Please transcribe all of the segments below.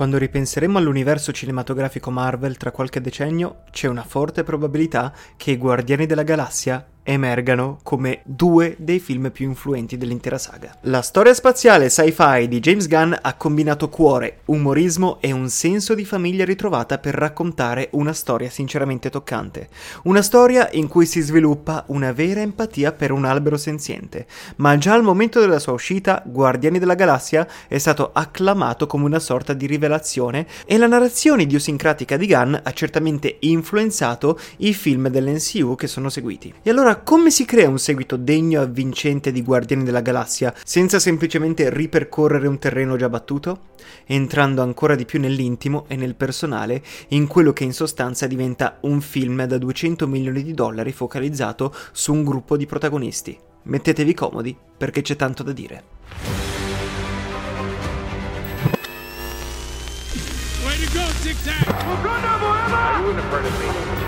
Quando ripenseremo all'universo cinematografico Marvel tra qualche decennio, c'è una forte probabilità che i Guardiani della Galassia emergano come due dei film più influenti dell'intera saga. La storia spaziale sci-fi di James Gunn ha combinato cuore, umorismo e un senso di famiglia ritrovata per raccontare una storia sinceramente toccante. Una storia in cui si sviluppa una vera empatia per un albero senziente, ma già al momento della sua uscita Guardiani della Galassia è stato acclamato come una sorta di rivelazione e la narrazione idiosincratica di Gunn ha certamente influenzato i film dell'NCU che sono seguiti. E allora allora, come si crea un seguito degno e avvincente di Guardiani della Galassia senza semplicemente ripercorrere un terreno già battuto? Entrando ancora di più nell'intimo e nel personale, in quello che in sostanza diventa un film da 200 milioni di dollari focalizzato su un gruppo di protagonisti. Mettetevi comodi perché c'è tanto da dire. Way to go, Tic Tac! Wakanda forever!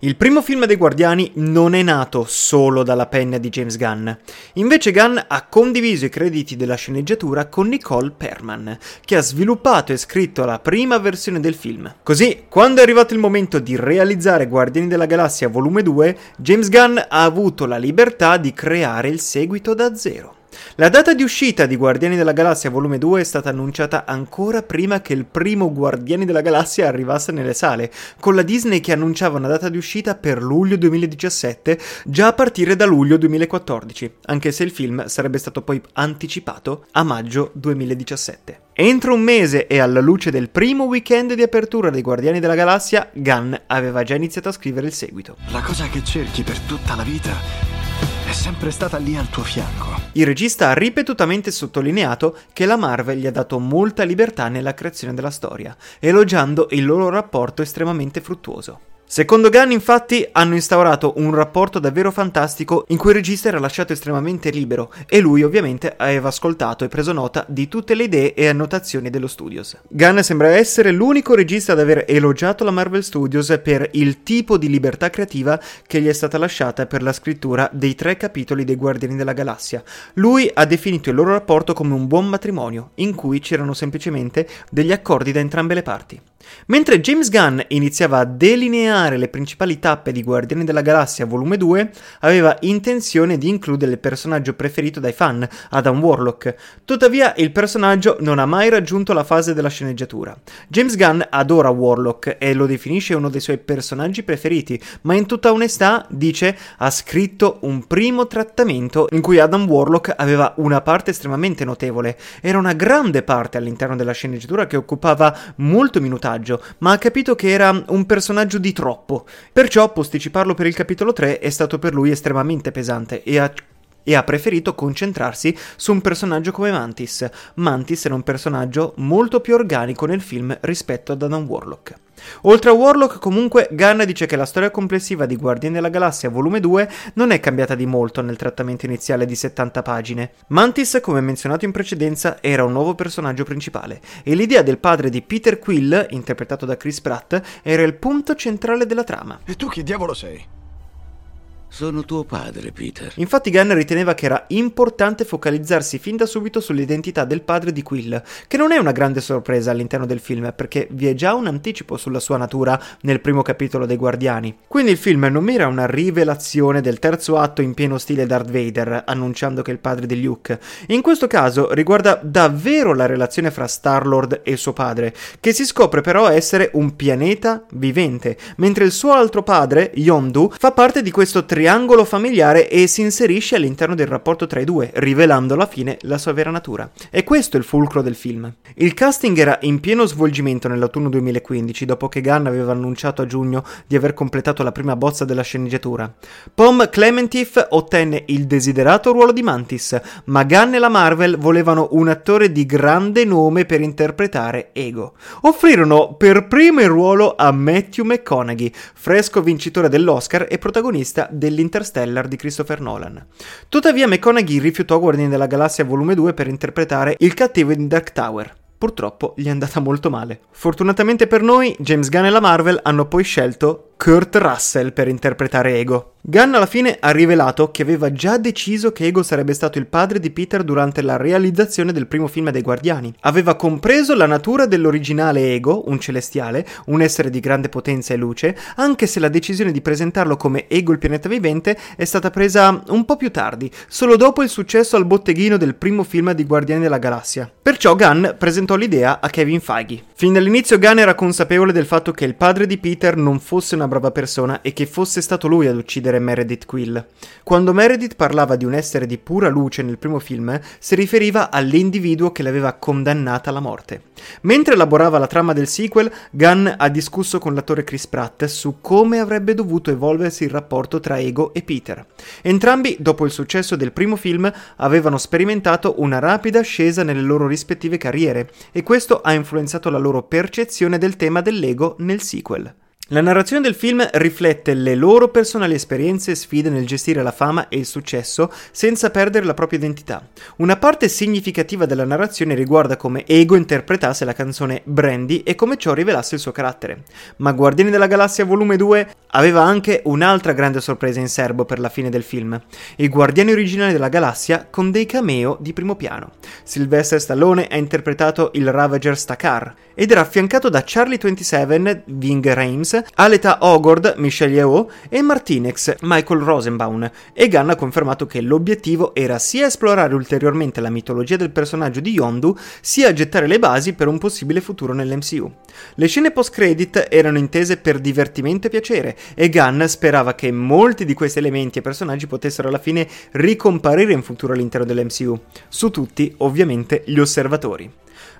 Il primo film dei Guardiani non è nato solo dalla penna di James Gunn. Invece Gunn ha condiviso i crediti della sceneggiatura con Nicole Perman, che ha sviluppato e scritto la prima versione del film. Così, quando è arrivato il momento di realizzare Guardiani della Galassia volume 2, James Gunn ha avuto la libertà di creare il seguito da zero. La data di uscita di Guardiani della Galassia volume 2 è stata annunciata ancora prima che il primo Guardiani della Galassia arrivasse nelle sale, con la Disney che annunciava una data di uscita per luglio 2017 già a partire da luglio 2014, anche se il film sarebbe stato poi anticipato a maggio 2017. Entro un mese e alla luce del primo weekend di apertura dei Guardiani della Galassia, Gunn aveva già iniziato a scrivere il seguito. La cosa che cerchi per tutta la vita sempre stata lì al tuo fianco. Il regista ha ripetutamente sottolineato che la Marvel gli ha dato molta libertà nella creazione della storia, elogiando il loro rapporto estremamente fruttuoso. Secondo Gunn, infatti, hanno instaurato un rapporto davvero fantastico in cui il regista era lasciato estremamente libero e lui ovviamente aveva ascoltato e preso nota di tutte le idee e annotazioni dello Studios. Gunn sembra essere l'unico regista ad aver elogiato la Marvel Studios per il tipo di libertà creativa che gli è stata lasciata per la scrittura dei tre capitoli dei Guardiani della Galassia. Lui ha definito il loro rapporto come un buon matrimonio, in cui c'erano semplicemente degli accordi da entrambe le parti. Mentre James Gunn iniziava a delineare le principali tappe di Guardiani della Galassia volume 2, aveva intenzione di includere il personaggio preferito dai fan, Adam Warlock. Tuttavia il personaggio non ha mai raggiunto la fase della sceneggiatura. James Gunn adora Warlock e lo definisce uno dei suoi personaggi preferiti, ma in tutta onestà dice ha scritto un primo trattamento in cui Adam Warlock aveva una parte estremamente notevole. Era una grande parte all'interno della sceneggiatura che occupava molto minutaggio personaggio, ma ha capito che era un personaggio di troppo. Perciò posticiparlo per il capitolo 3 è stato per lui estremamente pesante e ha e ha preferito concentrarsi su un personaggio come Mantis. Mantis era un personaggio molto più organico nel film rispetto ad Adam Warlock. Oltre a Warlock, comunque, Gunn dice che la storia complessiva di Guardiani della Galassia volume 2 non è cambiata di molto nel trattamento iniziale di 70 pagine. Mantis, come menzionato in precedenza, era un nuovo personaggio principale e l'idea del padre di Peter Quill, interpretato da Chris Pratt, era il punto centrale della trama. E tu chi diavolo sei? Sono tuo padre, Peter. Infatti Gunn riteneva che era importante focalizzarsi fin da subito sull'identità del padre di Quill, che non è una grande sorpresa all'interno del film, perché vi è già un anticipo sulla sua natura nel primo capitolo dei Guardiani. Quindi il film non mira una rivelazione del terzo atto in pieno stile Darth Vader, annunciando che è il padre di Luke. In questo caso riguarda davvero la relazione fra Star-Lord e suo padre, che si scopre però essere un pianeta vivente, mentre il suo altro padre, Yondu, fa parte di questo triangolo triangolo familiare e si inserisce all'interno del rapporto tra i due, rivelando alla fine la sua vera natura. E questo è il fulcro del film. Il casting era in pieno svolgimento nell'autunno 2015, dopo che Gunn aveva annunciato a giugno di aver completato la prima bozza della sceneggiatura. Pom Clementif ottenne il desiderato ruolo di Mantis, ma Gunn e la Marvel volevano un attore di grande nome per interpretare Ego. Offrirono per primo il ruolo a Matthew McConaughey, fresco vincitore dell'Oscar e protagonista del dell'Interstellar di Christopher Nolan. Tuttavia McConaughey rifiutò Guardiani della Galassia volume 2 per interpretare il cattivo in Dark Tower. Purtroppo gli è andata molto male. Fortunatamente per noi, James Gunn e la Marvel hanno poi scelto Kurt Russell per interpretare Ego. Gunn alla fine ha rivelato che aveva già deciso che Ego sarebbe stato il padre di Peter durante la realizzazione del primo film dei Guardiani. Aveva compreso la natura dell'originale Ego, un celestiale, un essere di grande potenza e luce, anche se la decisione di presentarlo come Ego il pianeta vivente è stata presa un po' più tardi, solo dopo il successo al botteghino del primo film di Guardiani della Galassia. Perciò Gunn presentò l'idea a Kevin Feige. Fin dall'inizio Gunn era consapevole del fatto che il padre di Peter non fosse una brava persona e che fosse stato lui ad uccidere Meredith Quill. Quando Meredith parlava di un essere di pura luce nel primo film, si riferiva all'individuo che l'aveva condannata alla morte. Mentre elaborava la trama del sequel, Gunn ha discusso con l'attore Chris Pratt su come avrebbe dovuto evolversi il rapporto tra Ego e Peter. Entrambi, dopo il successo del primo film, avevano sperimentato una rapida ascesa nelle loro rispettive carriere e questo ha influenzato la loro percezione del tema dell'ego nel sequel. La narrazione del film riflette le loro personali esperienze e sfide nel gestire la fama e il successo senza perdere la propria identità. Una parte significativa della narrazione riguarda come Ego interpretasse la canzone Brandy e come ciò rivelasse il suo carattere. Ma Guardiani della Galassia Volume 2 aveva anche un'altra grande sorpresa in serbo per la fine del film. I Guardiani originali della Galassia con dei cameo di primo piano. Sylvester Stallone ha interpretato il Ravager Stakar ed era affiancato da Charlie 27, Ving Aleta Ogord, Michelle Yeoh e Martinex, Michael Rosenbaum, e Gunn ha confermato che l'obiettivo era sia esplorare ulteriormente la mitologia del personaggio di Yondu, sia gettare le basi per un possibile futuro nell'MCU. Le scene post-credit erano intese per divertimento e piacere, e Gunn sperava che molti di questi elementi e personaggi potessero alla fine ricomparire in futuro all'interno dell'MCU, su tutti ovviamente gli osservatori.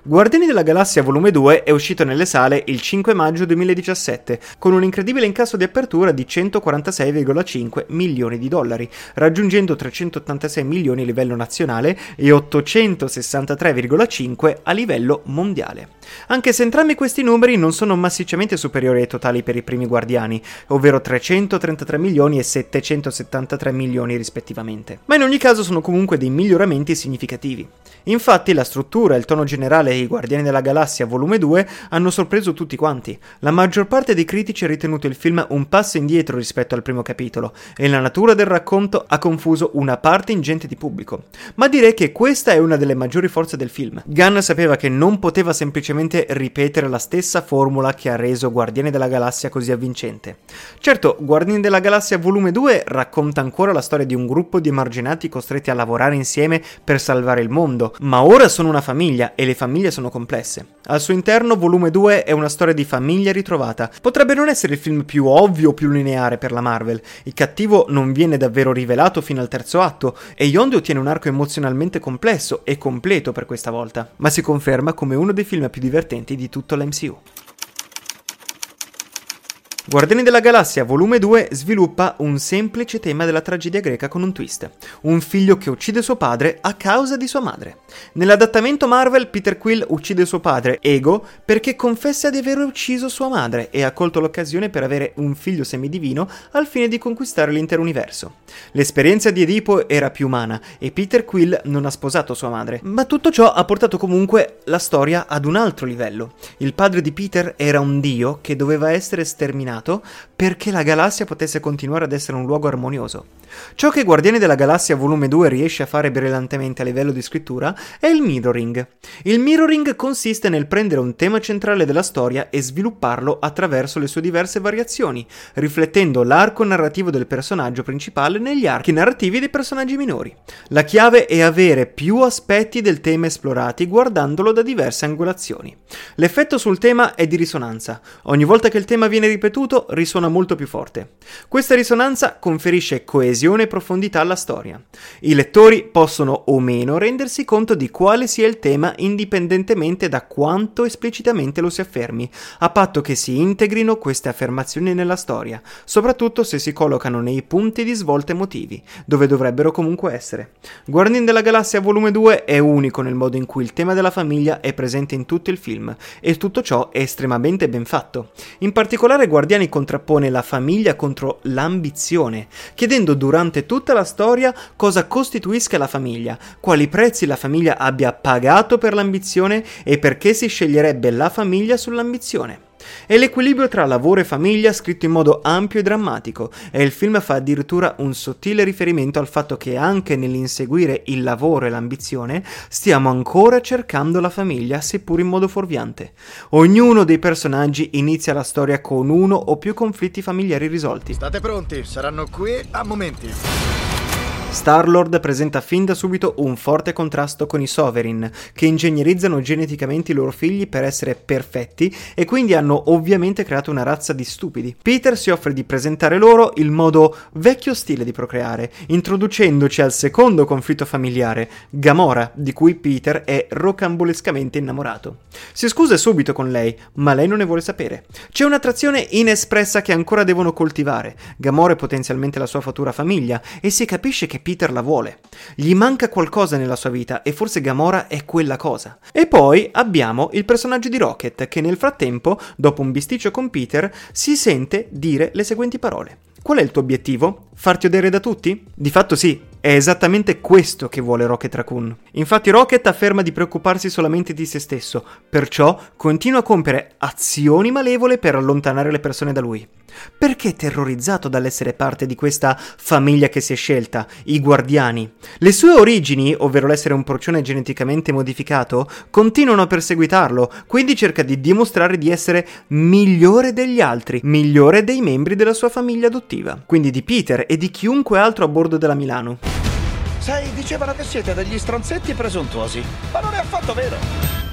Guardiani della Galassia Volume 2 è uscito nelle sale il 5 maggio 2017 con un incredibile incasso di apertura di 146,5 milioni di dollari, raggiungendo 386 milioni a livello nazionale e 863,5 a livello mondiale. Anche se entrambi questi numeri non sono massicciamente superiori ai totali per i primi Guardiani, ovvero 333 milioni e 773 milioni rispettivamente. Ma in ogni caso sono comunque dei miglioramenti significativi. Infatti la struttura e il tono generale dei Guardiani della Galassia volume 2 hanno sorpreso tutti quanti. La maggior parte dei critici ha ritenuto il film un passo indietro rispetto al primo capitolo e la natura del racconto ha confuso una parte ingente di pubblico. Ma direi che questa è una delle maggiori forze del film. Gunn sapeva che non poteva semplicemente ripetere la stessa formula che ha reso Guardiani della Galassia così avvincente. Certo, Guardiani della Galassia volume 2 racconta ancora la storia di un gruppo di emarginati costretti a lavorare insieme per salvare il mondo, ma ora sono una famiglia e le famiglie sono complesse. Al suo interno, volume 2 è una storia di famiglia ritrovata. Potrebbe non essere il film più ovvio o più lineare per la Marvel. Il cattivo non viene davvero rivelato fino al terzo atto e Yondu ottiene un arco emozionalmente complesso e completo per questa volta, ma si conferma come uno dei film più divertenti di tutto l'MCU. Guardiani della Galassia volume 2 sviluppa un semplice tema della tragedia greca con un twist. Un figlio che uccide suo padre a causa di sua madre. Nell'adattamento Marvel, Peter Quill uccide suo padre, Ego, perché confessa di aver ucciso sua madre e ha colto l'occasione per avere un figlio semidivino al fine di conquistare l'intero universo. L'esperienza di Edipo era più umana e Peter Quill non ha sposato sua madre, ma tutto ciò ha portato comunque la storia ad un altro livello. Il padre di Peter era un dio che doveva essere sterminato perché la galassia potesse continuare ad essere un luogo armonioso. Ciò che Guardiani della Galassia volume 2 riesce a fare brillantemente a livello di scrittura è il mirroring. Il mirroring consiste nel prendere un tema centrale della storia e svilupparlo attraverso le sue diverse variazioni, riflettendo l'arco narrativo del personaggio principale negli archi narrativi dei personaggi minori. La chiave è avere più aspetti del tema esplorati guardandolo da diverse angolazioni. L'effetto sul tema è di risonanza. Ogni volta che il tema viene ripetuto risuona molto più forte. Questa risonanza conferisce coesione e profondità alla storia. I lettori possono o meno rendersi conto di quale sia il tema indipendentemente da quanto esplicitamente lo si affermi, a patto che si integrino queste affermazioni nella storia, soprattutto se si collocano nei punti di svolta emotivi, dove dovrebbero comunque essere. Guardian della Galassia volume 2 è unico nel modo in cui il tema della famiglia è presente in tutto il film, e tutto ciò è estremamente ben fatto. In particolare Guardiani contrappone la famiglia contro l'ambizione, chiedendo durante tutta la storia cosa costituisca la famiglia, quali prezzi la famiglia abbia pagato per l'ambizione e perché si sceglierebbe la famiglia sull'ambizione. È l'equilibrio tra lavoro e famiglia scritto in modo ampio e drammatico e il film fa addirittura un sottile riferimento al fatto che anche nell'inseguire il lavoro e l'ambizione stiamo ancora cercando la famiglia seppur in modo fuorviante. Ognuno dei personaggi inizia la storia con uno o più conflitti familiari risolti. State pronti, saranno qui a momenti. Star-Lord presenta fin da subito un forte contrasto con i Sovereign, che ingegnerizzano geneticamente i loro figli per essere perfetti e quindi hanno ovviamente creato una razza di stupidi. Peter si offre di presentare loro il modo vecchio stile di procreare, introducendoci al secondo conflitto familiare, Gamora, di cui Peter è rocambolescamente innamorato. Si scusa subito con lei, ma lei non ne vuole sapere. C'è un'attrazione inespressa che ancora devono coltivare. Gamora è potenzialmente la sua futura famiglia e si capisce che Peter la vuole. Gli manca qualcosa nella sua vita e forse Gamora è quella cosa. E poi abbiamo il personaggio di Rocket che nel frattempo, dopo un bisticcio con Peter, si sente dire le seguenti parole. Qual è il tuo obiettivo? Farti odere da tutti? Di fatto sì, è esattamente questo che vuole Rocket Raccoon. Infatti Rocket afferma di preoccuparsi solamente di se stesso, perciò continua a compiere azioni malevole per allontanare le persone da lui. Perché terrorizzato dall'essere parte di questa famiglia che si è scelta, i guardiani? Le sue origini, ovvero l'essere un porcione geneticamente modificato, continuano a perseguitarlo, quindi cerca di dimostrare di essere migliore degli altri, migliore dei membri della sua famiglia adottiva, quindi di Peter e di chiunque altro a bordo della Milano. Sai, dicevano che siete degli stronzetti presuntuosi, ma non è affatto vero.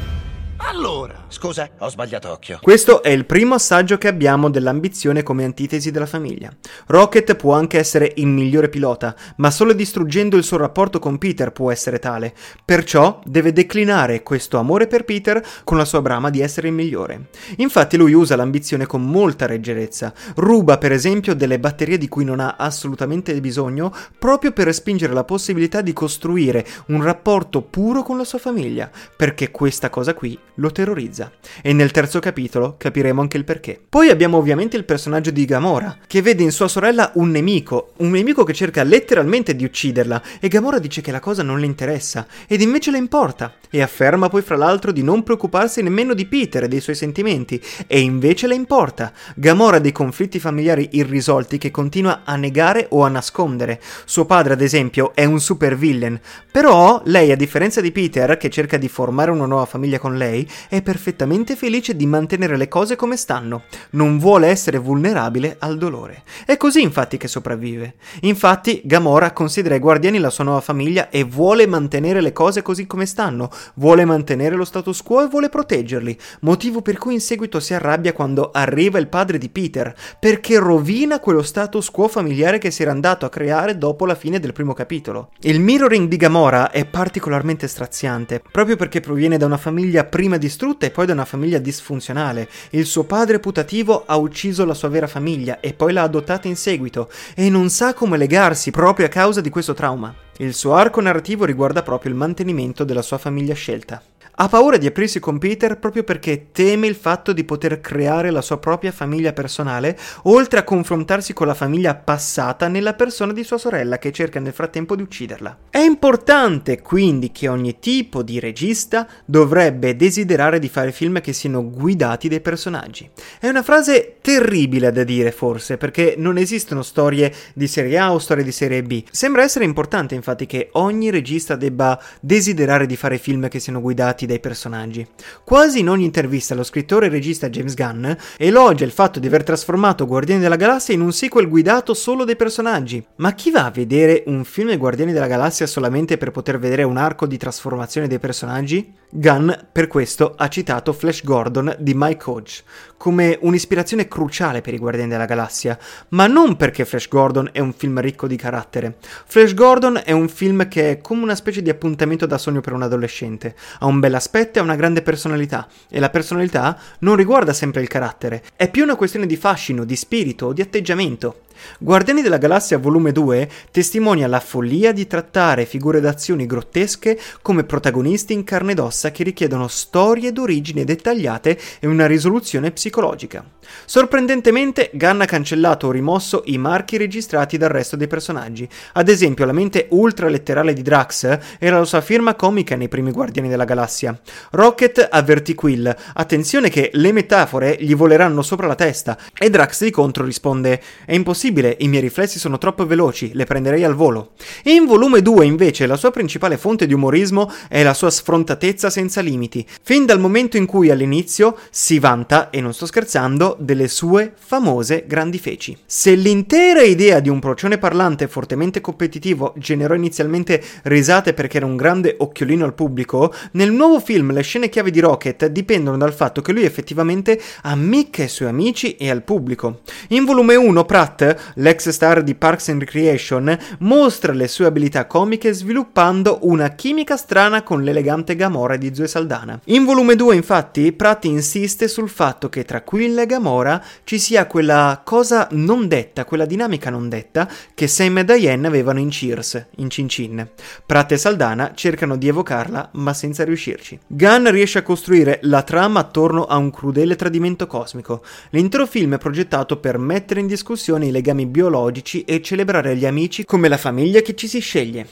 Allora, Scusa, ho sbagliato occhio. Questo è il primo assaggio che abbiamo dell'ambizione come antitesi della famiglia. Rocket può anche essere il migliore pilota, ma solo distruggendo il suo rapporto con Peter può essere tale. Perciò deve declinare questo amore per Peter con la sua brama di essere il migliore. Infatti lui usa l'ambizione con molta leggerezza. Ruba per esempio delle batterie di cui non ha assolutamente bisogno proprio per respingere la possibilità di costruire un rapporto puro con la sua famiglia, perché questa cosa qui lo terrorizza. E nel terzo capitolo capiremo anche il perché. Poi abbiamo ovviamente il personaggio di Gamora, che vede in sua sorella un nemico, un nemico che cerca letteralmente di ucciderla, e Gamora dice che la cosa non le interessa, ed invece le importa, e afferma poi fra l'altro di non preoccuparsi nemmeno di Peter e dei suoi sentimenti, e invece le importa. Gamora ha dei conflitti familiari irrisolti che continua a negare o a nascondere. Suo padre, ad esempio, è un super villain, però lei, a differenza di Peter, che cerca di formare una nuova famiglia con lei, è perfettamente felice di mantenere le cose come stanno. Non vuole essere vulnerabile al dolore. È così infatti che sopravvive. Infatti Gamora considera i guardiani la sua nuova famiglia e vuole mantenere le cose così come stanno, vuole mantenere lo status quo e vuole proteggerli, motivo per cui in seguito si arrabbia quando arriva il padre di Peter, perché rovina quello status quo familiare che si era andato a creare dopo la fine del primo capitolo. Il mirroring di Gamora è particolarmente straziante, proprio perché proviene da una famiglia prima distrutta e poi da una famiglia disfunzionale. Il suo padre putativo ha ucciso la sua vera famiglia e poi l'ha adottata in seguito e non sa come legarsi proprio a causa di questo trauma. Il suo arco narrativo riguarda proprio il mantenimento della sua famiglia scelta. Ha paura di aprirsi con Peter proprio perché teme il fatto di poter creare la sua propria famiglia personale, oltre a confrontarsi con la famiglia passata nella persona di sua sorella che cerca nel frattempo di ucciderla. È importante quindi che ogni tipo di regista dovrebbe desiderare di fare film che siano guidati dai personaggi. È una frase terribile da dire forse, perché non esistono storie di serie A o storie di serie B. Sembra essere importante infatti che ogni regista debba desiderare di fare film che siano guidati dai personaggi. Quasi in ogni intervista lo scrittore e regista James Gunn elogia il fatto di aver trasformato Guardiani della Galassia in un sequel guidato solo dai personaggi. Ma chi va a vedere un film di Guardiani della Galassia solamente per poter vedere un arco di trasformazione dei personaggi? Gunn per questo ha citato Flash Gordon di Mike Hodge come un'ispirazione cruciale per i Guardiani della Galassia, ma non perché Flash Gordon è un film ricco di carattere. Flash Gordon è un film che è come una specie di appuntamento da sogno per un adolescente. Ha un bel aspetto e una grande personalità, e la personalità non riguarda sempre il carattere, è più una questione di fascino, di spirito o di atteggiamento. Guardiani della Galassia volume 2 testimonia la follia di trattare figure d'azioni grottesche come protagonisti in carne ed ossa che richiedono storie d'origine dettagliate e una risoluzione psicologica. Sorprendentemente, Gunn ha cancellato o rimosso i marchi registrati dal resto dei personaggi. Ad esempio, la mente ultra letterale di Drax era la sua firma comica nei primi Guardiani della Galassia. Rocket avvertì Quill: attenzione che le metafore gli voleranno sopra la testa. E Drax di contro risponde: È impossibile, i miei riflessi sono troppo veloci, le prenderei al volo. In volume 2, invece, la sua principale fonte di umorismo è la sua sfrontatezza senza limiti. Fin dal momento in cui all'inizio si vanta, e non sto scherzando, delle sue famose grandi feci. Se l'intera idea di un procione parlante fortemente competitivo generò inizialmente risate perché era un grande occhiolino al pubblico, nel nuovo film le scene chiave di Rocket dipendono dal fatto che lui effettivamente ammicca ai suoi amici e al pubblico. In volume 1 Pratt, l'ex star di Parks and Recreation, mostra le sue abilità comiche sviluppando una chimica strana con l'elegante Gamora di Zoe Saldana. In volume 2 infatti Pratt insiste sul fatto che tra Quill e Gamora ci sia quella cosa non detta, quella dinamica non detta che Sam e Diane avevano in Cheers, in Cin Cin. Pratt e Saldana cercano di evocarla, ma senza riuscirci. Gunn riesce a costruire la trama attorno a un crudele tradimento cosmico. L'intero film è progettato per mettere in discussione i legami biologici e celebrare gli amici come la famiglia che ci si sceglie.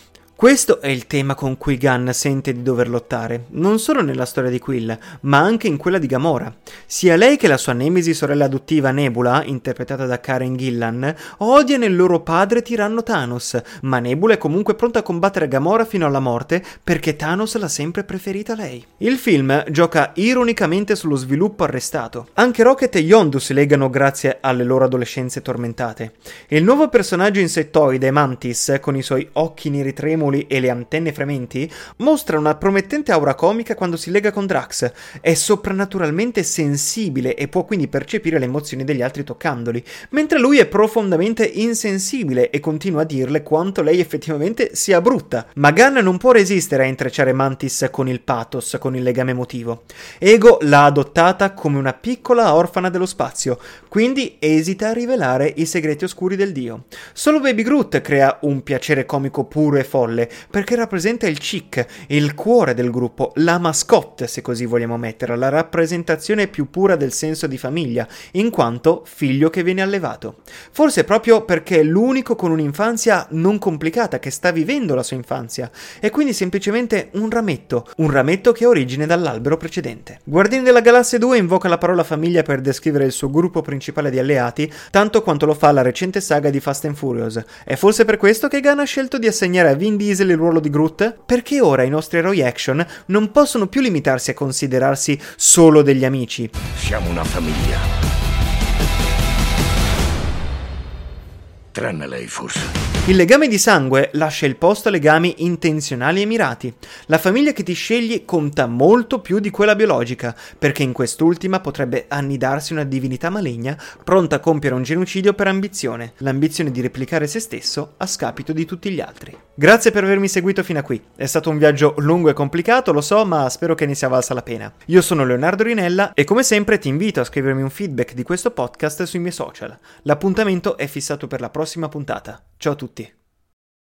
Questo è il tema con cui Gunn sente di dover lottare, non solo nella storia di Quill, ma anche in quella di Gamora. Sia lei che la sua nemesi sorella adottiva Nebula, interpretata da Karen Gillan, odiano il loro padre tiranno Thanos, ma Nebula è comunque pronta a combattere Gamora fino alla morte perché Thanos l'ha sempre preferita lei. Il film gioca ironicamente sullo sviluppo arrestato. Anche Rocket e Yondu si legano grazie alle loro adolescenze tormentate. Il nuovo personaggio insettoide, Mantis, con i suoi occhi neri tremoli tremoli e le antenne frementi, mostra una promettente aura comica quando si lega con Drax. È soprannaturalmente sensibile e può quindi percepire le emozioni degli altri toccandoli, mentre lui è profondamente insensibile e continua a dirle quanto lei effettivamente sia brutta. Ma Gunn non può resistere a intrecciare Mantis con il pathos, con il legame emotivo. Ego l'ha adottata come una piccola orfana dello spazio, quindi esita a rivelare i segreti oscuri del dio. Solo Baby Groot crea un piacere comico puro e folle folle, perché rappresenta il chic, il cuore del gruppo, la mascotte, se così vogliamo metterla, la rappresentazione più pura del senso di famiglia, in quanto figlio che viene allevato. Forse proprio perché è l'unico con un'infanzia non complicata, che sta vivendo la sua infanzia, e quindi semplicemente un rametto, un rametto che ha origine dall'albero precedente. Guardiani della Galassia 2 invoca la parola famiglia per descrivere il suo gruppo principale di alleati, tanto quanto lo fa la recente saga di Fast and Furious. È forse per questo che Gunn ha scelto di assegnare a Vin Diesel il ruolo di Groot? Perché ora i nostri eroi action non possono più limitarsi a considerarsi solo degli amici. Siamo una famiglia. Tranne lei, forse. Il legame di sangue lascia il posto a legami intenzionali e mirati. La famiglia che ti scegli conta molto più di quella biologica, perché in quest'ultima potrebbe annidarsi una divinità maligna pronta a compiere un genocidio per ambizione, l'ambizione di replicare se stesso a scapito di tutti gli altri. Grazie per avermi seguito fino a qui. È stato un viaggio lungo e complicato, lo so, ma spero che ne sia valsa la pena. Io sono Leonardo Rinella e come sempre ti invito a scrivermi un feedback di questo podcast sui miei social. L'appuntamento è fissato per la prossima puntata. Ciao a tutti.